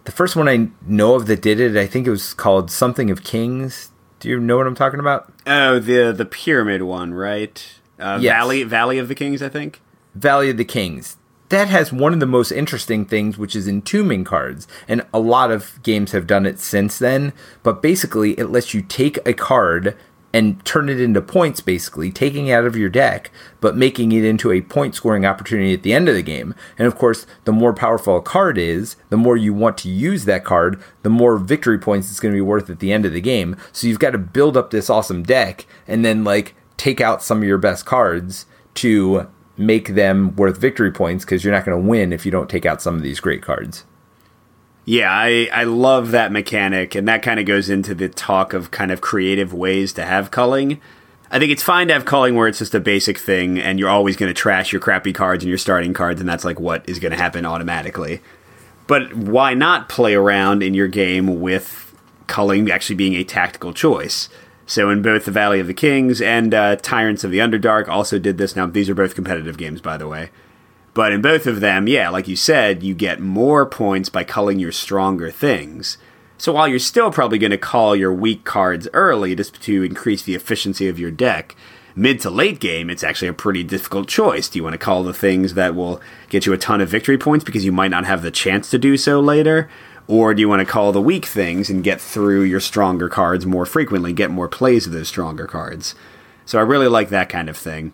The first one I know of that did it, I think it was called Something of Kings. Do you know what I'm talking about? Oh, the the pyramid one, right? Uh, yes. Valley Valley of the Kings, I think. Valley of the Kings that has one of the most interesting things, which is entombing cards. And a lot of games have done it since then. But basically, it lets you take a card and turn it into points, basically, taking it out of your deck, but making it into a point scoring opportunity at the end of the game. And of course, the more powerful a card is, the more you want to use that card, the more victory points it's going to be worth at the end of the game. So you've got to build up this awesome deck and then, like, take out some of your best cards to make them worth victory points because you're not going to win if you don't take out some of these great cards. Yeah, I, I love that mechanic, and that kind of goes into the talk of kind of creative ways to have culling. I think it's fine to have culling where it's just a basic thing, and you're always going to trash your crappy cards and your starting cards, and that's like what is going to happen automatically. But why not play around in your game with culling actually being a tactical choice? So in both the Valley of the Kings and uh, Tyrants of the Underdark also did this. Now these are both competitive games, by the way. But in both of them, yeah, like you said, you get more points by culling your stronger things. So while you're still probably going to cull your weak cards early just to increase the efficiency of your deck, mid to late game, it's actually a pretty difficult choice. Do you want to cull the things that will get you a ton of victory points because you might not have the chance to do so later? Or do you want to cull the weak things and get through your stronger cards more frequently, get more plays of those stronger cards? So I really like that kind of thing.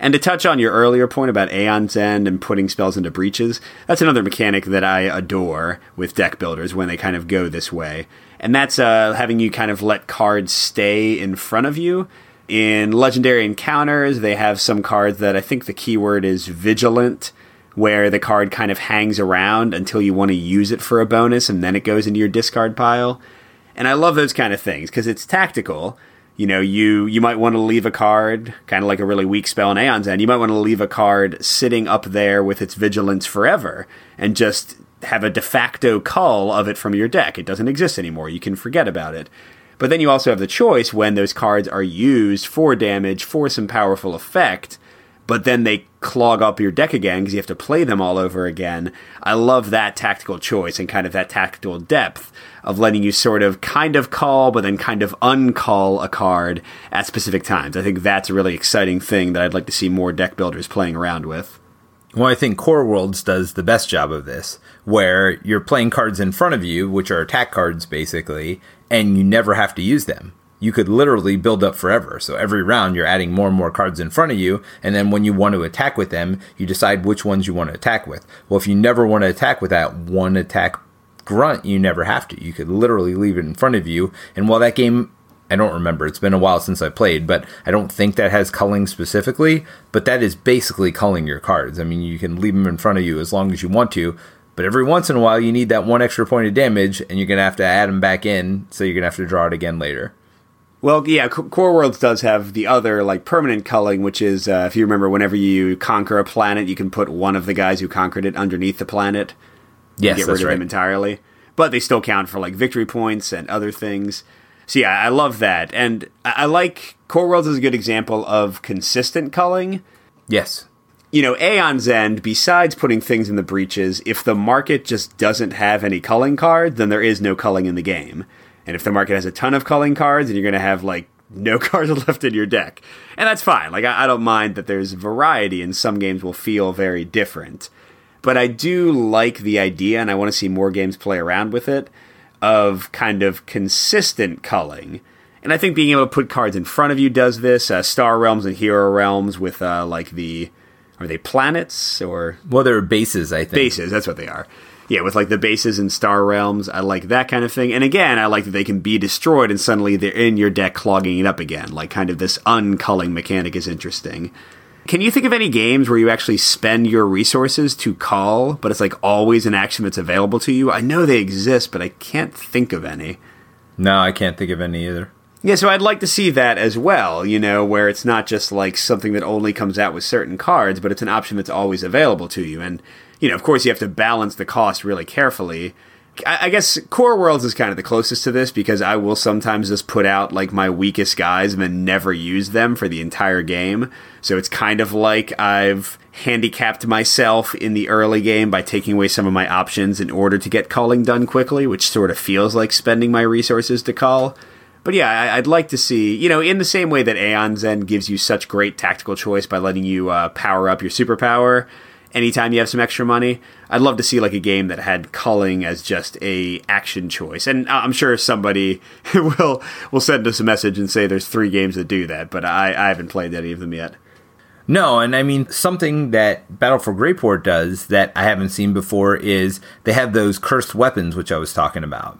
And to touch on your earlier point about Aeon's End and putting spells into breaches, that's another mechanic that I adore with deck builders when they kind of go this way. And that's uh, having you kind of let cards stay in front of you. In Legendary Encounters, they have some cards that I think the keyword is Vigilant, where the card kind of hangs around until you want to use it for a bonus and then it goes into your discard pile. And I love those kind of things because it's tactical you know, you you might want to leave a card, kind of like a really weak spell in Aeon's End. You might want to leave a card sitting up there with its vigilance forever, and just have a de facto cull of it from your deck. It doesn't exist anymore. You can forget about it. But then you also have the choice when those cards are used for damage for some powerful effect but then they clog up your deck again because you have to play them all over again. I love that tactical choice and kind of that tactical depth of letting you sort of kind of cull, but then kind of uncull a card at specific times. I think that's a really exciting thing that I'd like to see more deck builders playing around with. Well, I think Core Worlds does the best job of this, where you're playing cards in front of you, which are attack cards basically, and you never have to use them you could literally build up forever. So every round you're adding more and more cards in front of you, and then when you want to attack with them, you decide which ones you want to attack with. Well, if you never want to attack with that one attack grunt, you never have to. You could literally leave it in front of you, and while that game I don't remember. It's been a while since I played, but I don't think that has culling specifically. But that is basically culling your cards. I mean, you can leave them in front of you as long as you want to, but every once in a while you need that one extra point of damage, and you're gonna have to add them back in, so you're gonna have to draw it again later. Well, yeah, Core Worlds does have the other like permanent culling, which is uh, if you remember, whenever you conquer a planet, you can put one of the guys who conquered it underneath the planet. Yes, get rid of right. them entirely. But they still count for like victory points and other things. So yeah, I love that, and I, like Core Worlds is a good example of consistent culling. Yes. You know, Aeon's End, besides putting things in the breaches, if the market just doesn't have any culling card, then there is no culling in the game. And if the market has a ton of culling cards, and you're going to have like no [LAUGHS] cards left in your deck. And that's fine. Like, I, I, don't mind that there's variety, and some games will feel very different. But I do like the idea, and I want to see more games play around with it, of kind of consistent culling. And I think being able to put cards in front of you does this. Uh, Star Realms and Hero Realms with, uh, like, the. Are they planets or. Well, they're bases, I think. Bases, that's what they are yeah, with like the bases and star realms, I like that kind of thing. And again, I like that they can be destroyed and suddenly they're in your deck clogging it up again. Like kind of this unculling mechanic is interesting. Can you think of any games where you actually spend your resources to cull, but it's like always an action that's available to you? I know they exist, but I can't think of any. No, I can't think of any either. Yeah, so I'd like to see that as well, you know, where it's not just like something that only comes out with certain cards, but it's an option that's always available to you. And you know, of course, you have to balance the cost really carefully. I, guess Core Worlds is kind of the closest to this because I will sometimes just put out like my weakest guys and then never use them for the entire game. So it's kind of like I've handicapped myself in the early game by taking away some of my options in order to get culling done quickly, which sort of feels like spending my resources to cull. But yeah, I'd like to see, you know, in the same way that Aeon's End gives you such great tactical choice by letting you uh, power up your superpower anytime you have some extra money. I'd love to see like a game that had culling as just a action choice. And uh, I'm sure somebody [LAUGHS] will will send us a message and say there's three games that do that, but I, I haven't played any of them yet. No, and I mean something that Battle for Greyport does that I haven't seen before is they have those cursed weapons which I was talking about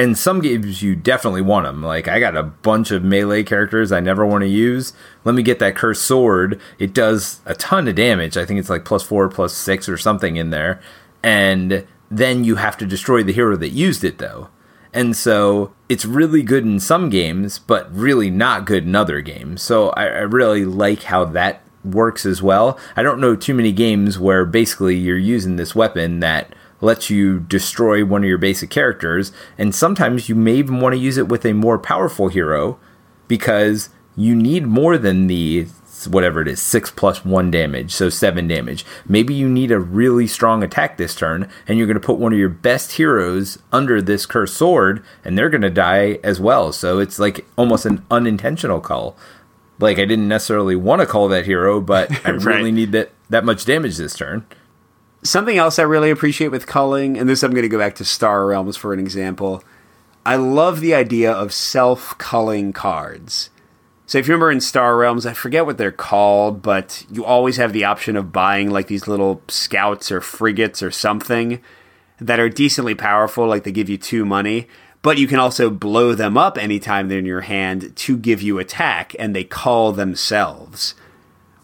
in some games you definitely want them. Like I got a bunch of melee characters I never want to use. Let me get that cursed sword. It does a ton of damage. I think it's like plus four, plus six, or something in there. And then you have to destroy the hero that used it, though. And so it's really good in some games, but really not good in other games. So I, I really like how that works as well. I don't know too many games where basically you're using this weapon that lets you destroy one of your basic characters, and sometimes you may even want to use it with a more powerful hero because you need more than the whatever it is, six plus one damage, so seven damage. Maybe you need a really strong attack this turn, and you're going to put one of your best heroes under this cursed sword, and they're going to die as well. So it's like almost an unintentional cull. Like I didn't necessarily want to cull that hero, but I [LAUGHS] right. really need that that much damage this turn. Something else I really appreciate with culling, and this I'm going to go back to Star Realms for an example. I love the idea of self culling cards. So if you remember in Star Realms, I forget what they're called, but you always have the option of buying like these little scouts or frigates or something that are decently powerful, like they give you two money, but you can also blow them up anytime they're in your hand to give you attack, and they cull themselves.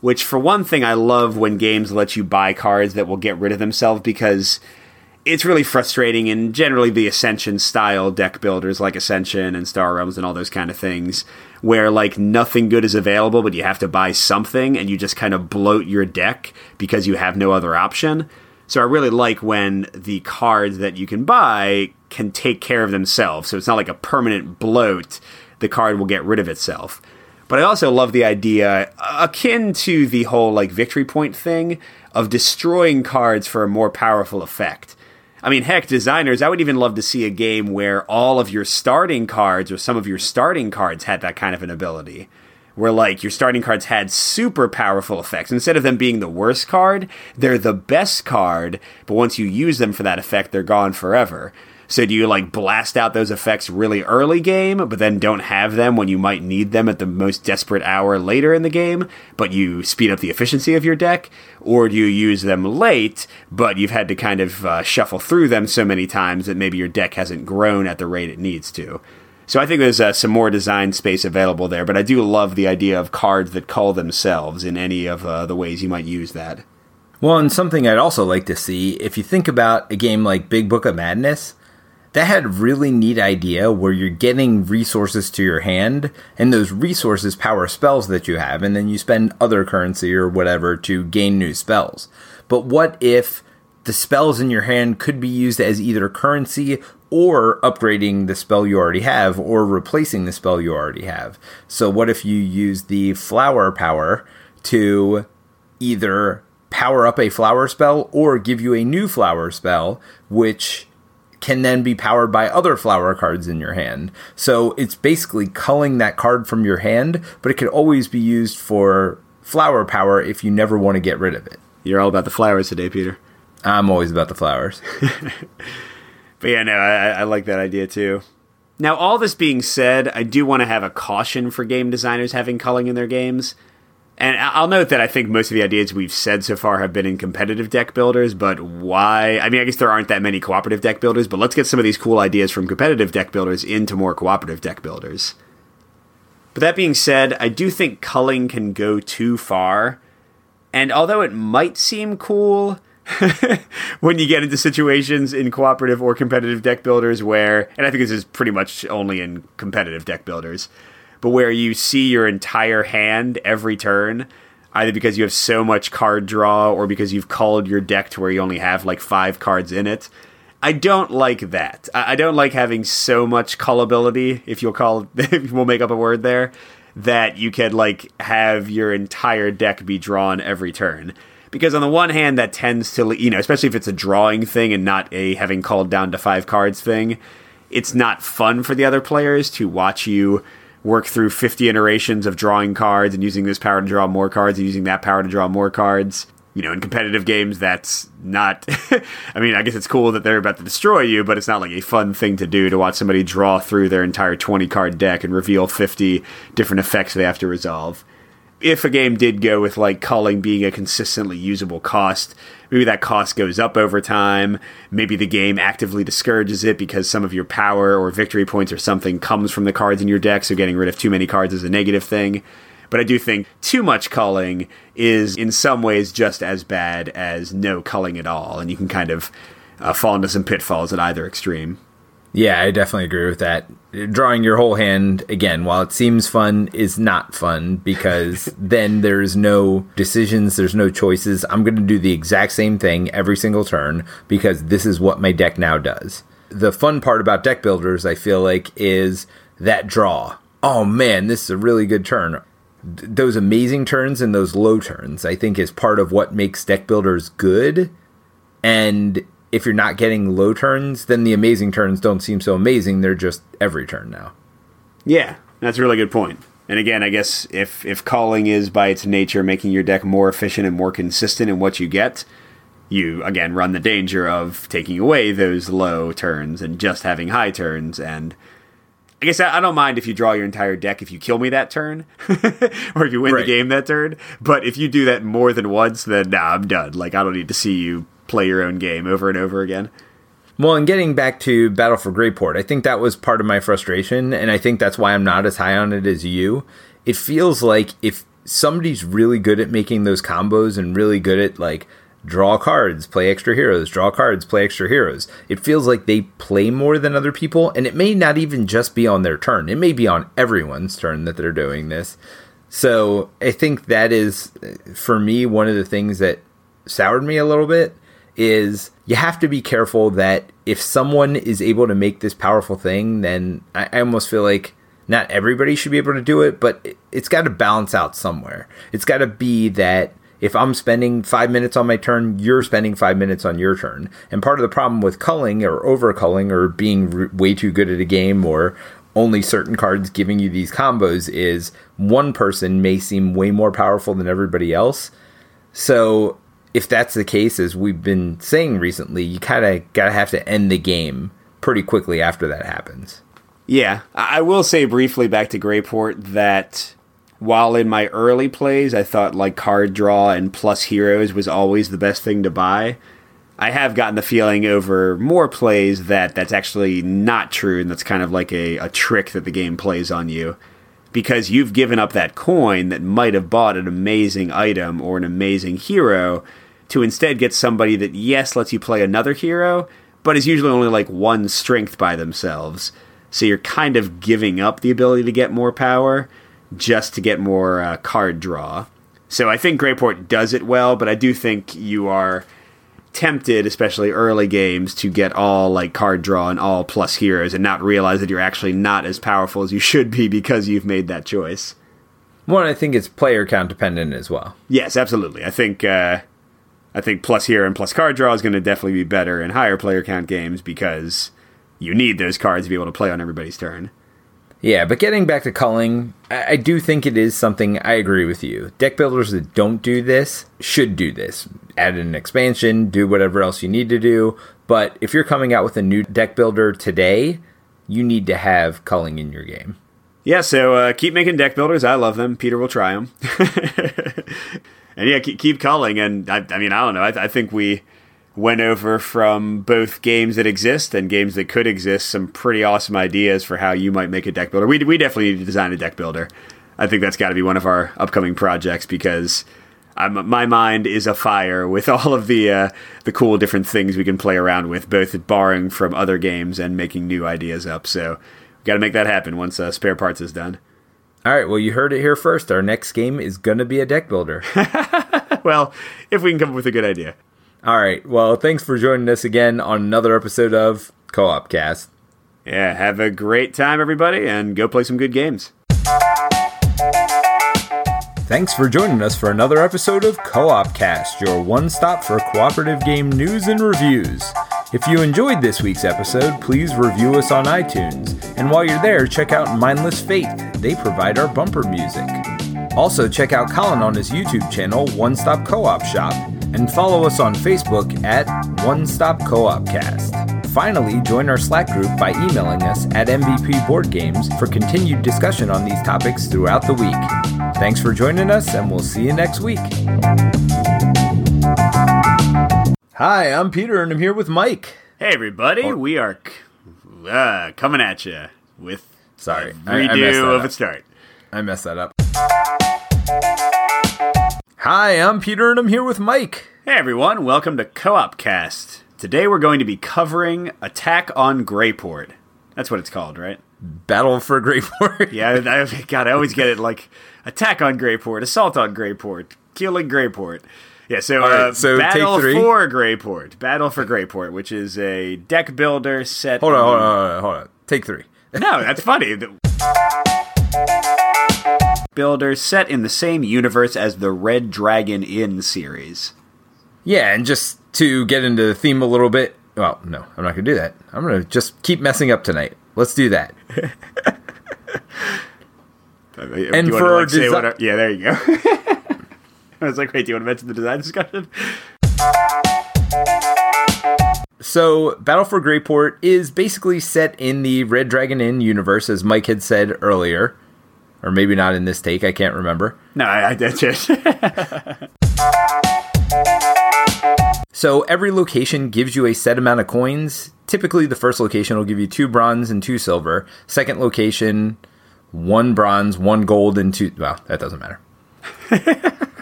Which, for one thing, I love when games let you buy cards that will get rid of themselves because it's really frustrating and generally the Ascension style deck builders like Ascension and Star Realms and all those kind of things where like nothing good is available but you have to buy something and you just kind of bloat your deck because you have no other option. So I really like when the cards that you can buy can take care of themselves. So it's not like a permanent bloat. The card will get rid of itself. But I also love the idea akin to the whole like victory point thing of destroying cards for a more powerful effect. I mean, heck, designers, I would even love to see a game where all of your starting cards or some of your starting cards had that kind of an ability. Where, like, your starting cards had super powerful effects. Instead of them being the worst card, they're the best card, but once you use them for that effect, they're gone forever. So do you like blast out those effects really early game, but then don't have them when you might need them at the most desperate hour later in the game, but you speed up the efficiency of your deck? Or do you use them late, but you've had to kind of uh, shuffle through them so many times that maybe your deck hasn't grown at the rate it needs to? So I think there's uh, some more design space available there, but I do love the idea of cards that cull themselves in any of uh, the ways you might use that. Well, and something I'd also like to see, if you think about a game like Big Book of Madness, that had a really neat idea where you're getting resources to your hand and those resources power spells that you have and then you spend other currency or whatever to gain new spells. But what if the spells in your hand could be used as either currency or upgrading the spell you already have or replacing the spell you already have? So what if you use the flower power to either power up a flower spell or give you a new flower spell which can then be powered by other flower cards in your hand. So it's basically culling that card from your hand, but it could always be used for flower power if you never want to get rid of it. You're all about the flowers today, Peter. I'm always about the flowers. [LAUGHS] but yeah, no, I, I like that idea too. Now, all this being said, I do want to have a caution for game designers having culling in their games. And I'll note that I think most of the ideas we've said so far have been in competitive deck builders, but why? I mean, I guess there aren't that many cooperative deck builders, but let's get some of these cool ideas from competitive deck builders into more cooperative deck builders. But that being said, I do think culling can go too far. And although it might seem cool [LAUGHS] when you get into situations in cooperative or competitive deck builders where, and I think this is pretty much only in competitive deck builders, but where you see your entire hand every turn, either because you have so much card draw or because you've culled your deck to where you only have like five cards in it. I don't like that. I don't like having so much cullability, if you'll call, [LAUGHS] if we'll make up a word there, that you can like have your entire deck be drawn every turn. Because on the one hand, that tends to, you know, especially if it's a drawing thing and not a having culled down to five cards thing, it's not fun for the other players to watch you work through 50 iterations of drawing cards and using this power to draw more cards and using that power to draw more cards. You know, in competitive games, that's not. [LAUGHS] I mean, I guess it's cool that they're about to destroy you, but it's not like a fun thing to do to watch somebody draw through their entire 20 card deck and reveal 50 different effects they have to resolve if a game did go with like culling being a consistently usable cost, maybe that cost goes up over time. Maybe the game actively discourages it because some of your power or victory points or something comes from the cards in your deck, so getting rid of too many cards is a negative thing. But I do think too much culling is in some ways just as bad as no culling at all, and you can kind of uh, fall into some pitfalls at either extreme. Yeah, I definitely agree with that. Drawing your whole hand, again, while it seems fun, is not fun because [LAUGHS] then there's no decisions, there's no choices. I'm going to do the exact same thing every single turn because this is what my deck now does. The fun part about deck builders, I feel like, is that draw oh man, this is a really good turn. Those amazing turns and those low turns, I think, is part of what makes deck builders good. And if you're not getting low turns, then the amazing turns don't seem so amazing. They're just every turn now. Yeah, that's a really good point. And again, I guess if if culling is by its nature making your deck more efficient and more consistent in what you get, you again run the danger of taking away those low turns and just having high turns. And I guess I, I don't mind if you draw your entire deck if you kill me that turn, [LAUGHS] or if you win Right. the game that turn. But if you do that more than once, then nah, I'm done. Like I don't need to see you play your own game over and over again. Well, and getting back to Battle for Greyport, I think that was part of my frustration, and I think that's why I'm not as high on it as you. It feels like if somebody's really good at making those combos and really good at like draw cards, play extra heroes, draw cards, play extra heroes, it feels like they play more than other people, and it may not even just be on their turn. It may be on everyone's turn that they're doing this. So I think that is, for me, one of the things that soured me a little bit is you have to be careful that if someone is able to make this powerful thing, then I, I almost feel like not everybody should be able to do it, but it, it's got to balance out somewhere. It's got to be that if I'm spending five minutes on my turn, you're spending five minutes on your turn. And part of the problem with culling or over culling or being r- way too good at a game or only certain cards giving you these combos is one person may seem way more powerful than everybody else. So if that's the case, as we've been saying recently, you kind of gotta have to end the game pretty quickly after that happens. Yeah, I will say briefly back to Greyport that while in my early plays I thought like card draw and plus heroes was always the best thing to buy, I have gotten the feeling over more plays that that's actually not true and that's kind of like a, a trick that the game plays on you. Because you've given up that coin that might have bought an amazing item or an amazing hero to instead get somebody that, yes, lets you play another hero, but is usually only like one strength by themselves. So you're kind of giving up the ability to get more power just to get more uh, card draw. So I think Greyport does it well, but I do think you are tempted, especially early games, to get all like card draw and all plus heroes and not realize that you're actually not as powerful as you should be because you've made that choice. One, I think it's player count dependent as well. Yes, absolutely. I think uh, I think plus hero and plus card draw is going to definitely be better in higher player count games because you need those cards to be able to play on everybody's turn. Yeah, but getting back to culling, I, I do think it is something I agree with you. Deck builders that don't do this should do this. Add an expansion, do whatever else you need to do. But if you're coming out with a new deck builder today, you need to have culling in your game. Yeah, so uh, keep making deck builders. I love them. Peter will try them. [LAUGHS] and yeah, keep, keep culling. And I, I mean, I don't know. I, I think we went over from both games that exist and games that could exist some pretty awesome ideas for how you might make a deck builder. We, we definitely need to design a deck builder. I think that's got to be one of our upcoming projects because I'm, my mind is afire with [LAUGHS] all of the uh, the cool different things we can play around with, both borrowing from other games and making new ideas up. So got to make that happen once uh, spare parts is done. All right, well, you heard it here first. Our next game is going to be a deck builder. [LAUGHS] Well, if we can come up with a good idea. All right, well, thanks for joining us again on another episode of Co op Cast. Yeah, have a great time, everybody, and go play some good games. Thanks for joining us for another episode of Co op Cast, your one stop for cooperative game news and reviews. If you enjoyed this week's episode, please review us on iTunes. And while you're there, check out Mindless Faith, they provide our bumper music. Also, check out Colin on his YouTube channel, One Stop Co op Shop, and follow us on Facebook at One Stop Co op Cast. Finally, join our Slack group by emailing us at MVP Board Games for continued discussion on these topics throughout the week. Thanks for joining us, and we'll see you next week. Hi, I'm Peter, and I'm here with Mike. Hey, everybody, we are c- uh, coming at you with Sorry, a I- I redo of up. its start. I messed that up. Hi, I'm Peter, and I'm here with Mike. Hey, everyone, welcome to Co-op Cast. Today we're going to be covering Attack on Greyport. That's what it's called, right? Battle for Greyport. [LAUGHS] Yeah, I- God, I always get it like Attack on Greyport, Assault on Greyport, Killing Greyport. Yeah, so, right, uh, so take Battle three. for Greyport, Battle for Greyport, which is a deck builder set. Hold on, hold on, hold on, hold on. Take three. [LAUGHS] No, that's funny. Builder set in the same universe as the Red Dragon Inn series. Yeah, and just to get into the theme a little bit. Well, no, I'm not going to do that. I'm going to just keep messing up tonight. Let's do that. [LAUGHS] and for our desi- yeah, there you go. [LAUGHS] [LAUGHS] I was like, wait, do you want to mention the design discussion? So, Battle for Greyport is basically set in the Red Dragon Inn universe, as Mike had said earlier. Or maybe not in this take, I can't remember. No, I, I did [LAUGHS] so, every location gives you a set amount of coins. Typically, the first location will give you two bronze and two silver. Second location, one bronze, one gold, and two. Well, that doesn't matter. [LAUGHS]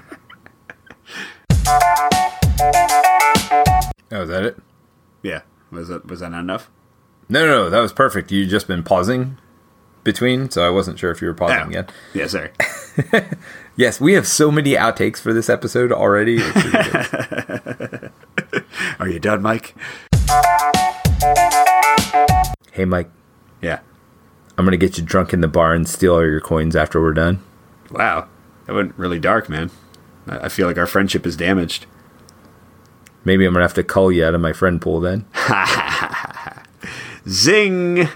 oh, is that it? Yeah. Was that was that not enough? No, no, no, that was perfect. You just been pausing between, so I wasn't sure if you were pausing Oh. again. Yeah, sorry. [LAUGHS] Yes, we have so many outtakes for this episode already. [LAUGHS] Are you done, Mike? hey, Mike, Yeah. I'm gonna get you drunk in the bar and steal all your coins after we're done. Wow. That went really dark, man. I feel like our friendship is damaged. Maybe I'm gonna have to cull you out of my friend pool then. [LAUGHS] Zing!